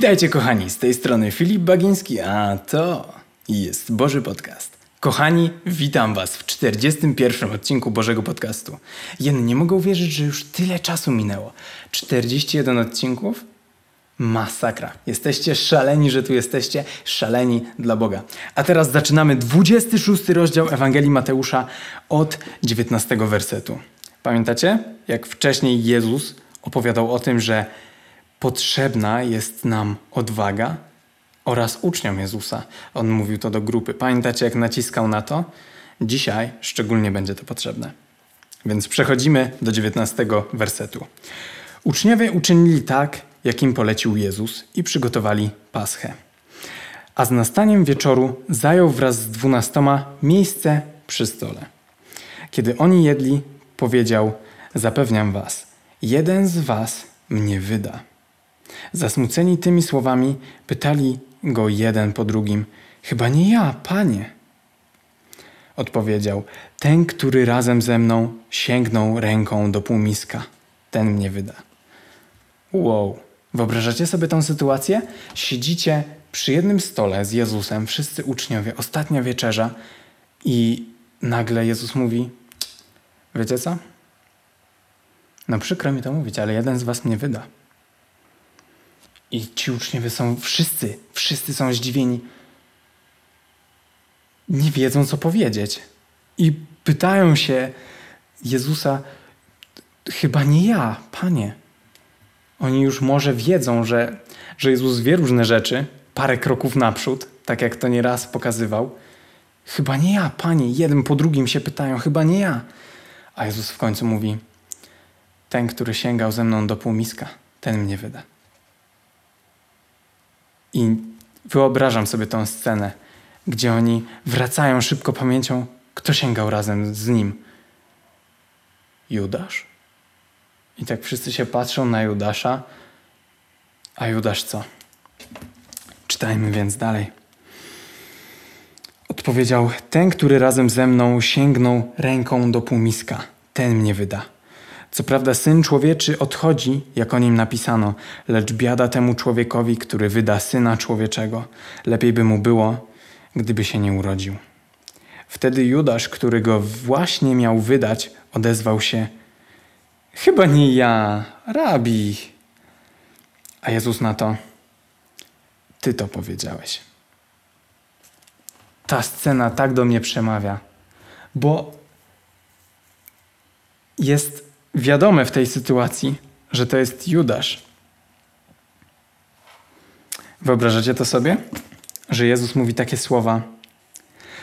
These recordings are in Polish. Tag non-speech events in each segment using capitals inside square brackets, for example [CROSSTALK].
Witajcie kochani, z tej strony Filip Bagiński, a to jest Boży Podcast. Kochani, witam Was w 41 odcinku Bożego Podcastu. Jen, nie mogę uwierzyć, że już tyle czasu minęło. 41 odcinków? Masakra. Jesteście szaleni, że tu jesteście, szaleni dla Boga. A teraz zaczynamy 26 rozdział Ewangelii Mateusza od 19 wersetu. Pamiętacie, jak wcześniej Jezus opowiadał o tym, że potrzebna jest nam odwaga oraz uczniom Jezusa. On mówił to do grupy. Pamiętacie, jak naciskał na to? Dzisiaj szczególnie będzie to potrzebne. Więc przechodzimy do 19 wersetu. Uczniowie uczynili tak, jak im polecił Jezus i przygotowali paschę. A z nastaniem wieczoru zajął wraz z dwunastoma miejsce przy stole. Kiedy oni jedli, powiedział: Zapewniam was, jeden z was mnie wyda. Zasmuceni tymi słowami, pytali go jeden po drugim: Chyba nie ja, panie. Odpowiedział: Ten, który razem ze mną sięgnął ręką do półmiska, ten mnie wyda. Wow, wyobrażacie sobie tę sytuację? Siedzicie przy jednym stole z Jezusem, wszyscy uczniowie, ostatnia wieczerza, i nagle Jezus mówi: Wiecie co? No przykro mi to mówić, ale jeden z was mnie wyda. I ci uczniowie są wszyscy, wszyscy są zdziwieni. Nie wiedzą, co powiedzieć. I pytają się Jezusa, chyba nie ja, Panie. Oni już może wiedzą, że, że Jezus wie różne rzeczy, parę kroków naprzód, tak jak to nieraz pokazywał. Chyba nie ja, Panie. Jeden po drugim się pytają, chyba nie ja. A Jezus w końcu mówi, ten, który sięgał ze mną do półmiska, ten mnie wyda. I wyobrażam sobie tą scenę, gdzie oni wracają szybko pamięcią, kto sięgał razem z nim. Judasz? I tak wszyscy się patrzą na Judasza, a Judasz co? Czytajmy więc dalej. Odpowiedział: Ten, który razem ze mną sięgnął ręką do półmiska, ten mnie wyda. Co prawda syn człowieczy odchodzi, jak o nim napisano, lecz biada temu człowiekowi, który wyda syna człowieczego. Lepiej by mu było, gdyby się nie urodził. Wtedy Judasz, który go właśnie miał wydać, odezwał się: Chyba nie ja, rabi. A Jezus na to: Ty to powiedziałeś. Ta scena tak do mnie przemawia, bo jest wiadome w tej sytuacji, że to jest Judasz. Wyobrażacie to sobie? Że Jezus mówi takie słowa.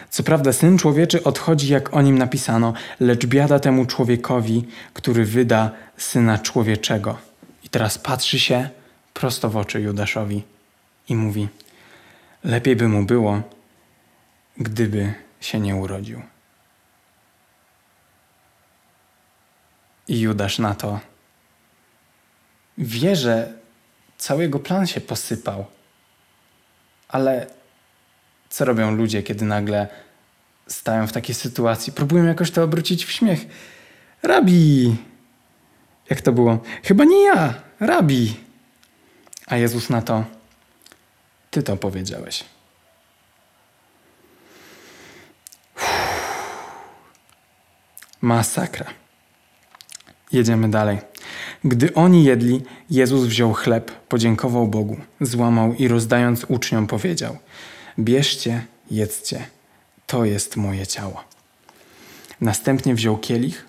Co prawda, syn człowieczy odchodzi, jak o nim napisano, lecz biada temu człowiekowi, który wyda syna człowieczego. I teraz patrzy się prosto w oczy Judaszowi i mówi: Lepiej by mu było, gdyby się nie urodził. I Judasz na to wie, że cały jego plan się posypał. Ale co robią ludzie, kiedy nagle stają w takiej sytuacji? Próbują jakoś to obrócić w śmiech. Rabi! Jak to było? Chyba nie ja, rabi! A Jezus na to, ty to powiedziałeś. Uff. Masakra. Jedziemy dalej. Gdy oni jedli, Jezus wziął chleb, podziękował Bogu, złamał i rozdając uczniom powiedział: Bierzcie, jedzcie, to jest moje ciało. Następnie wziął kielich,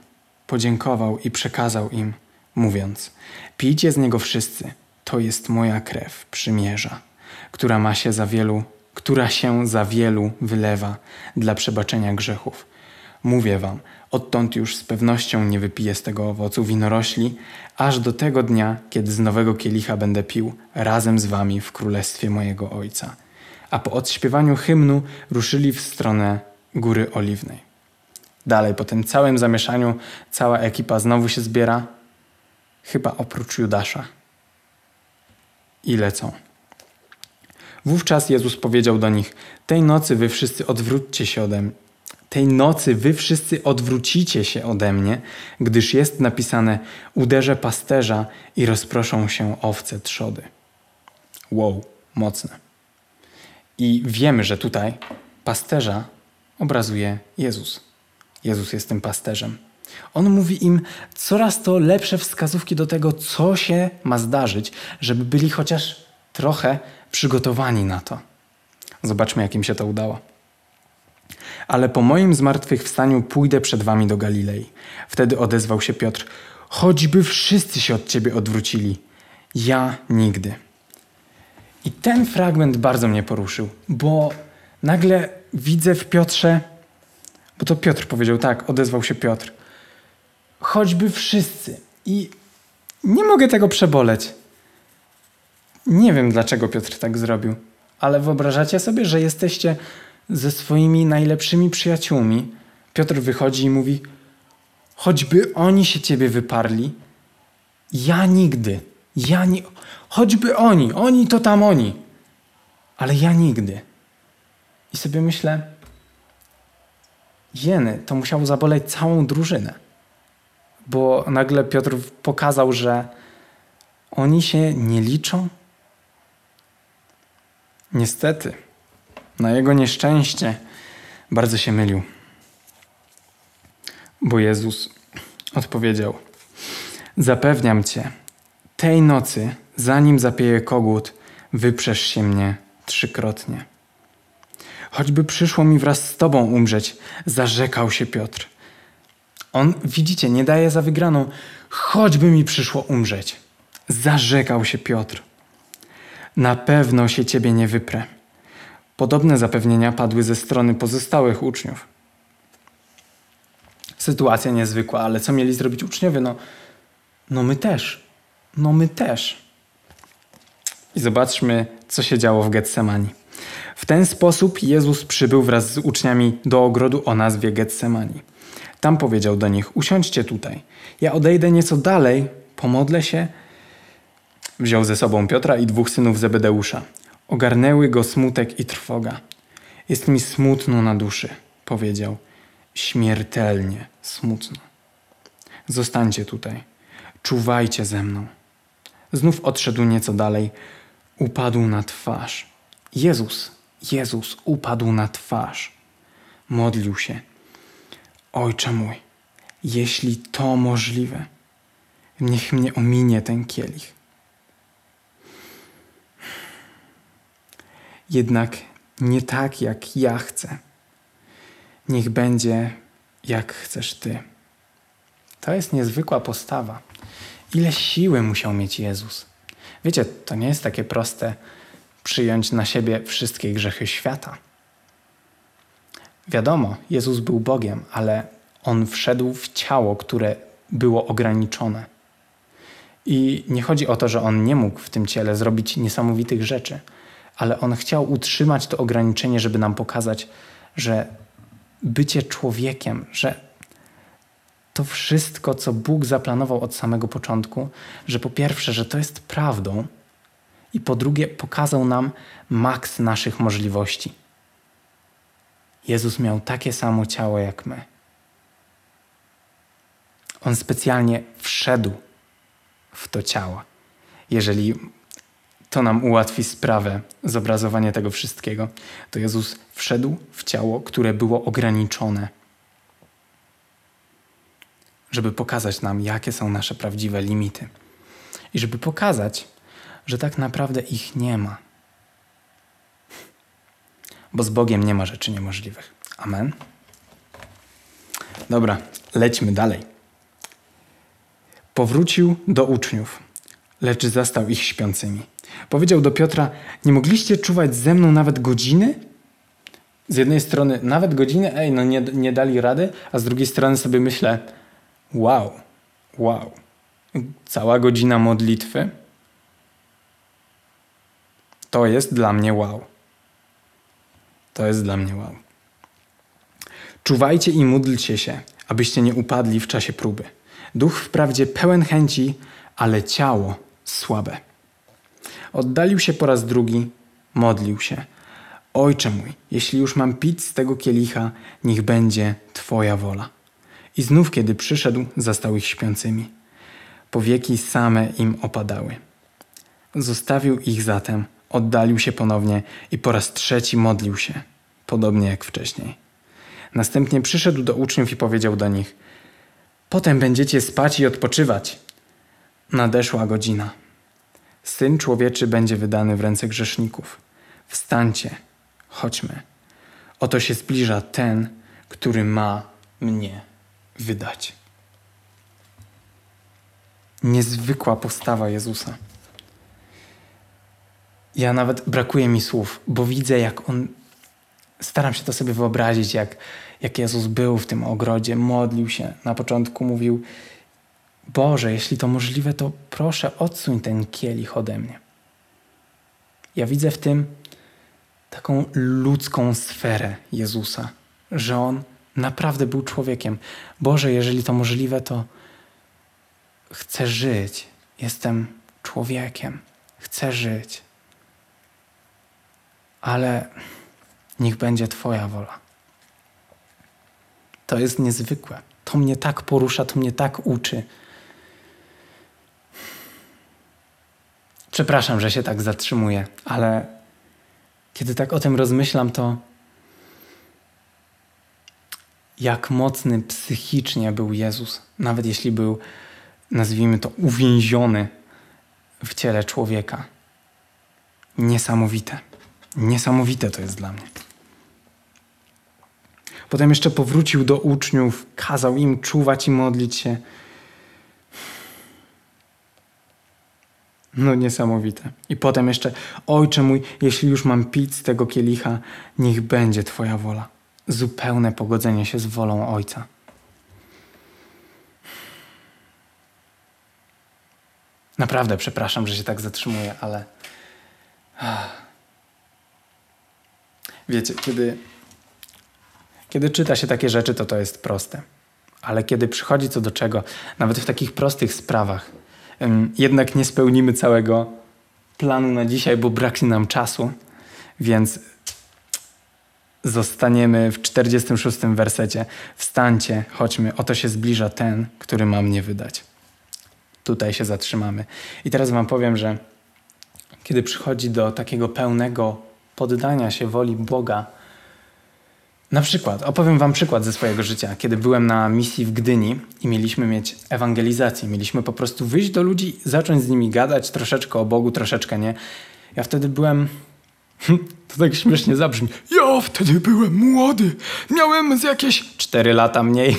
podziękował i przekazał im, mówiąc: Pijcie z niego wszyscy, to jest moja krew przymierza, która ma się za wielu, która się za wielu wylewa dla przebaczenia grzechów. Mówię wam, Odtąd już z pewnością nie wypiję z tego owocu winorośli, aż do tego dnia, kiedy z nowego kielicha będę pił razem z wami w królestwie mojego Ojca. A po odśpiewaniu hymnu ruszyli w stronę Góry Oliwnej. Dalej, po tym całym zamieszaniu, cała ekipa znowu się zbiera, chyba oprócz Judasza. I lecą. Wówczas Jezus powiedział do nich: Tej nocy wy wszyscy odwróćcie się ode mnie tej nocy wy wszyscy odwrócicie się ode mnie, gdyż jest napisane: Uderzę pasterza i rozproszą się owce trzody. Wow, mocne. I wiemy, że tutaj pasterza obrazuje Jezus. Jezus jest tym pasterzem. On mówi im coraz to lepsze wskazówki do tego, co się ma zdarzyć, żeby byli chociaż trochę przygotowani na to. Zobaczmy, jak im się to udało. Ale po moim zmartwychwstaniu pójdę przed wami do Galilei. Wtedy odezwał się Piotr: Choćby wszyscy się od ciebie odwrócili, ja nigdy. I ten fragment bardzo mnie poruszył, bo nagle widzę w Piotrze, bo to Piotr powiedział, tak, odezwał się Piotr. Choćby wszyscy. I nie mogę tego przeboleć. Nie wiem, dlaczego Piotr tak zrobił, ale wyobrażacie sobie, że jesteście ze swoimi najlepszymi przyjaciółmi. Piotr wychodzi i mówi: Choćby oni się ciebie wyparli, ja nigdy. Ja nie. Choćby oni, oni to tam oni. Ale ja nigdy. I sobie myślę, jeny, to musiało zaboleć całą drużynę. Bo nagle Piotr pokazał, że oni się nie liczą. Niestety, na jego nieszczęście bardzo się mylił. Bo Jezus odpowiedział: Zapewniam cię, tej nocy, zanim zapieje kogut, wyprzesz się mnie trzykrotnie. Choćby przyszło mi wraz z Tobą umrzeć, zarzekał się Piotr. On, widzicie, nie daje za wygraną, choćby mi przyszło umrzeć. Zarzekał się Piotr. Na pewno się Ciebie nie wyprę. Podobne zapewnienia padły ze strony pozostałych uczniów. Sytuacja niezwykła, ale co mieli zrobić uczniowie? No, no my też. No my też. I zobaczmy, co się działo w Getsemani. W ten sposób Jezus przybył wraz z uczniami do ogrodu o nazwie Getsemani. Tam powiedział do nich: Usiądźcie tutaj. Ja odejdę nieco dalej, pomodlę się. Wziął ze sobą Piotra i dwóch synów Zebedeusza. Ogarnęły go smutek i trwoga. Jest mi smutno na duszy, powiedział. Śmiertelnie smutno. Zostańcie tutaj. Czuwajcie ze mną. Znów odszedł nieco dalej. Upadł na twarz. Jezus, Jezus upadł na twarz. Modlił się. Ojcze mój, jeśli to możliwe, niech mnie ominie ten kielich. Jednak nie tak, jak ja chcę. Niech będzie, jak chcesz Ty. To jest niezwykła postawa. Ile siły musiał mieć Jezus. Wiecie, to nie jest takie proste przyjąć na siebie wszystkie grzechy świata. Wiadomo, Jezus był Bogiem, ale on wszedł w ciało, które było ograniczone. I nie chodzi o to, że on nie mógł w tym ciele zrobić niesamowitych rzeczy, ale on chciał utrzymać to ograniczenie, żeby nam pokazać, że bycie człowiekiem, że to wszystko, co Bóg zaplanował od samego początku, że po pierwsze, że to jest prawdą, i po drugie, pokazał nam maks naszych możliwości. Jezus miał takie samo ciało jak my. On specjalnie wszedł w to ciało. Jeżeli to nam ułatwi sprawę, zobrazowanie tego wszystkiego, to Jezus wszedł w ciało, które było ograniczone żeby pokazać nam, jakie są nasze prawdziwe limity. I żeby pokazać, że tak naprawdę ich nie ma. Bo z Bogiem nie ma rzeczy niemożliwych. Amen. Dobra, lećmy dalej. Powrócił do uczniów, lecz zastał ich śpiącymi. Powiedział do Piotra: Nie mogliście czuwać ze mną nawet godziny? Z jednej strony, nawet godziny, ej, no nie, nie dali rady, a z drugiej strony sobie myślę, Wow, wow. Cała godzina modlitwy to jest dla mnie wow. To jest dla mnie wow. Czuwajcie i módlcie się, abyście nie upadli w czasie próby. Duch wprawdzie pełen chęci, ale ciało słabe. Oddalił się po raz drugi, modlił się. Ojcze mój, jeśli już mam pić z tego kielicha, niech będzie Twoja wola. I znów, kiedy przyszedł, zastał ich śpiącymi. Powieki same im opadały. Zostawił ich zatem, oddalił się ponownie i po raz trzeci modlił się, podobnie jak wcześniej. Następnie przyszedł do uczniów i powiedział do nich: Potem będziecie spać i odpoczywać. Nadeszła godzina. Syn człowieczy będzie wydany w ręce grzeszników. Wstańcie, chodźmy. Oto się zbliża ten, który ma mnie wydać. Niezwykła postawa Jezusa. Ja nawet brakuje mi słów, bo widzę, jak on. Staram się to sobie wyobrazić, jak, jak Jezus był w tym ogrodzie, modlił się. Na początku mówił: Boże, jeśli to możliwe, to proszę, odsuń ten kielich ode mnie. Ja widzę w tym taką ludzką sferę Jezusa, że on naprawdę był człowiekiem. Boże, jeżeli to możliwe, to chcę żyć. Jestem człowiekiem. Chcę żyć. Ale niech będzie Twoja wola. To jest niezwykłe. To mnie tak porusza, to mnie tak uczy. Przepraszam, że się tak zatrzymuję, ale kiedy tak o tym rozmyślam, to jak mocny psychicznie był Jezus, nawet jeśli był, nazwijmy to, uwięziony w ciele człowieka. Niesamowite. Niesamowite to jest dla mnie. Potem jeszcze powrócił do uczniów, kazał im czuwać i modlić się. No niesamowite. I potem jeszcze, Ojcze mój, jeśli już mam pić z tego kielicha, niech będzie Twoja wola. Zupełne pogodzenie się z wolą Ojca. Naprawdę przepraszam, że się tak zatrzymuję, ale. [SIGHS] Wiecie, kiedy, kiedy czyta się takie rzeczy, to to jest proste. Ale kiedy przychodzi co do czego, nawet w takich prostych sprawach, jednak nie spełnimy całego planu na dzisiaj, bo braknie nam czasu, więc zostaniemy w 46 wersecie. Wstańcie, chodźmy, oto się zbliża ten, który ma mnie wydać. Tutaj się zatrzymamy. I teraz Wam powiem, że kiedy przychodzi do takiego pełnego poddania się woli Boga, na przykład, opowiem Wam przykład ze swojego życia. Kiedy byłem na misji w Gdyni i mieliśmy mieć ewangelizację, mieliśmy po prostu wyjść do ludzi, zacząć z nimi gadać troszeczkę o Bogu, troszeczkę nie. Ja wtedy byłem. To tak śmiesznie zabrzmi. Ja wtedy byłem młody. Miałem z jakieś 4 lata mniej.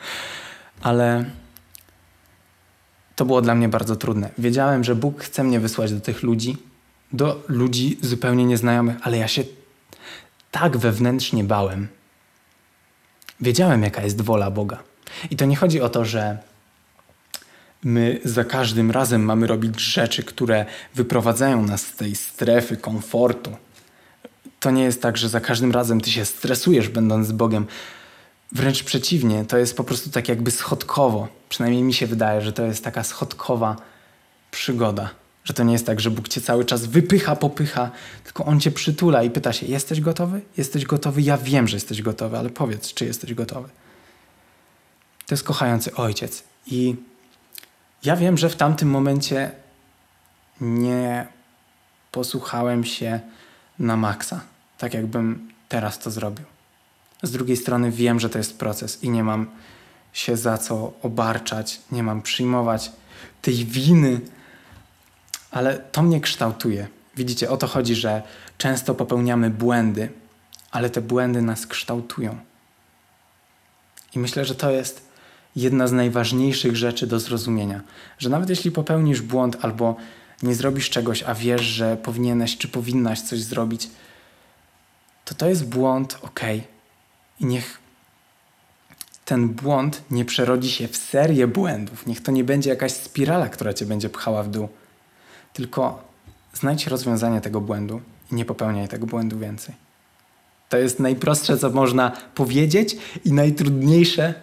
[LAUGHS] Ale to było dla mnie bardzo trudne. Wiedziałem, że Bóg chce mnie wysłać do tych ludzi, do ludzi zupełnie nieznajomych, ale ja się tak wewnętrznie bałem. Wiedziałem, jaka jest wola Boga. I to nie chodzi o to, że my za każdym razem mamy robić rzeczy, które wyprowadzają nas z tej strefy komfortu. To nie jest tak, że za każdym razem ty się stresujesz, będąc z Bogiem. Wręcz przeciwnie, to jest po prostu tak jakby schodkowo. Przynajmniej mi się wydaje, że to jest taka schodkowa przygoda. Że to nie jest tak, że Bóg cię cały czas wypycha, popycha, tylko On cię przytula i pyta się: Jesteś gotowy? Jesteś gotowy? Ja wiem, że jesteś gotowy, ale powiedz, czy jesteś gotowy. To jest kochający ojciec. I ja wiem, że w tamtym momencie nie posłuchałem się na maksa, tak jakbym teraz to zrobił. Z drugiej strony wiem, że to jest proces i nie mam się za co obarczać, nie mam przyjmować tej winy, ale to mnie kształtuje. Widzicie, o to chodzi, że często popełniamy błędy, ale te błędy nas kształtują. I myślę, że to jest jedna z najważniejszych rzeczy do zrozumienia, że nawet jeśli popełnisz błąd albo nie zrobisz czegoś, a wiesz, że powinieneś czy powinnaś coś zrobić, to to jest błąd, ok. I niech ten błąd nie przerodzi się w serię błędów. Niech to nie będzie jakaś spirala, która cię będzie pchała w dół. Tylko znajdź rozwiązanie tego błędu i nie popełniaj tego błędu więcej. To jest najprostsze, co można powiedzieć i najtrudniejsze,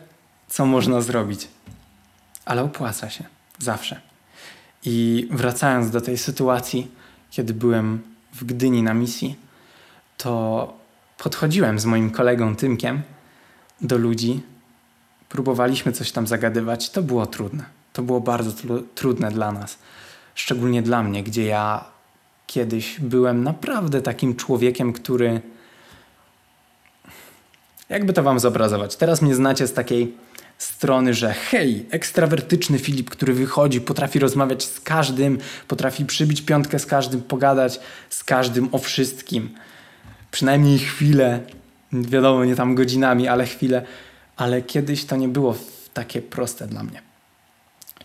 co można zrobić. Ale opłaca się. Zawsze. I wracając do tej sytuacji, kiedy byłem w Gdyni na misji, to podchodziłem z moim kolegą Tymkiem do ludzi, próbowaliśmy coś tam zagadywać. To było trudne. To było bardzo trudne dla nas szczególnie dla mnie, gdzie ja kiedyś byłem naprawdę takim człowiekiem, który. Jakby to wam zobrazować? Teraz mnie znacie z takiej strony, że hej, ekstrawertyczny Filip, który wychodzi, potrafi rozmawiać z każdym, potrafi przybić piątkę z każdym, pogadać z każdym o wszystkim. Przynajmniej chwilę, wiadomo, nie tam godzinami, ale chwilę. Ale kiedyś to nie było takie proste dla mnie.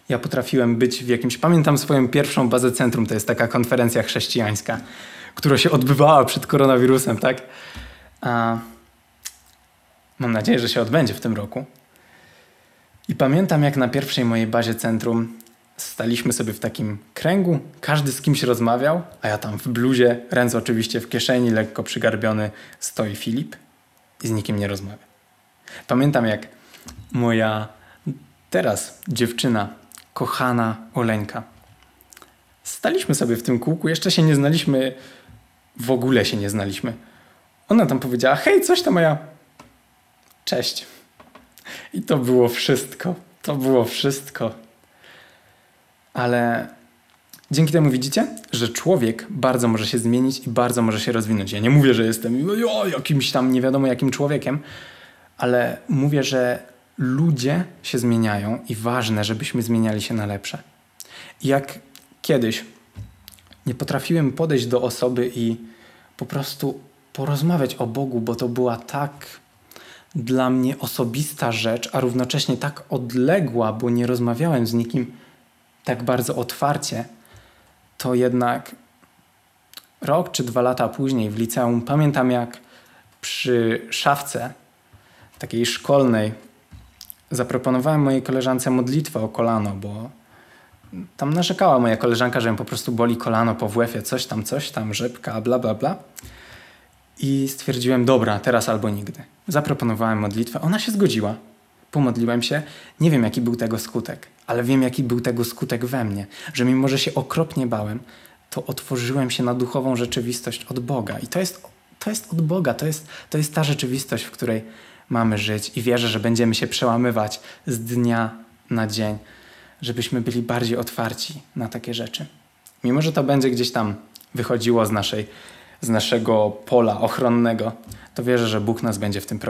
Ja potrafiłem być w jakimś. Pamiętam swoją pierwszą bazę centrum, to jest taka konferencja chrześcijańska, która się odbywała przed koronawirusem, tak? A mam nadzieję, że się odbędzie w tym roku. I pamiętam, jak na pierwszej mojej bazie centrum staliśmy sobie w takim kręgu, każdy z kimś rozmawiał, a ja tam w bluzie, ręce oczywiście w kieszeni, lekko przygarbiony, stoi Filip i z nikim nie rozmawia. Pamiętam, jak moja teraz dziewczyna, kochana Oleńka, staliśmy sobie w tym kółku, jeszcze się nie znaliśmy, w ogóle się nie znaliśmy. Ona tam powiedziała, hej, coś tam, moja. Cześć. I to było wszystko. To było wszystko. Ale dzięki temu widzicie, że człowiek bardzo może się zmienić i bardzo może się rozwinąć. Ja nie mówię, że jestem jo, jakimś tam nie wiadomo jakim człowiekiem, ale mówię, że ludzie się zmieniają i ważne, żebyśmy zmieniali się na lepsze. Jak kiedyś nie potrafiłem podejść do osoby i po prostu porozmawiać o Bogu, bo to była tak dla mnie osobista rzecz, a równocześnie tak odległa, bo nie rozmawiałem z nikim tak bardzo otwarcie, to jednak rok czy dwa lata później w liceum pamiętam jak przy szafce takiej szkolnej zaproponowałem mojej koleżance modlitwę o kolano, bo tam narzekała moja koleżanka, że ją po prostu boli kolano po WF-ie, coś tam, coś tam, rzepka, bla, bla, bla. I stwierdziłem, dobra, teraz albo nigdy. Zaproponowałem modlitwę, ona się zgodziła. Pomodliłem się, nie wiem jaki był tego skutek, ale wiem jaki był tego skutek we mnie, że mimo, że się okropnie bałem, to otworzyłem się na duchową rzeczywistość od Boga. I to jest, to jest od Boga, to jest, to jest ta rzeczywistość, w której mamy żyć i wierzę, że będziemy się przełamywać z dnia na dzień, żebyśmy byli bardziej otwarci na takie rzeczy. Mimo, że to będzie gdzieś tam wychodziło z, naszej, z naszego pola ochronnego, to wierzę, że Bóg nas będzie w tym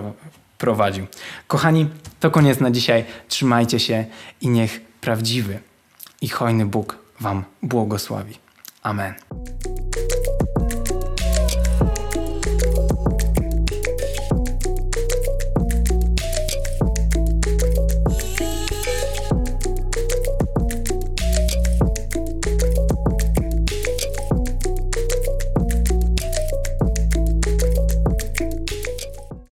prowadził. Kochani, to koniec na dzisiaj. Trzymajcie się i niech prawdziwy i hojny Bóg Wam błogosławi. Amen.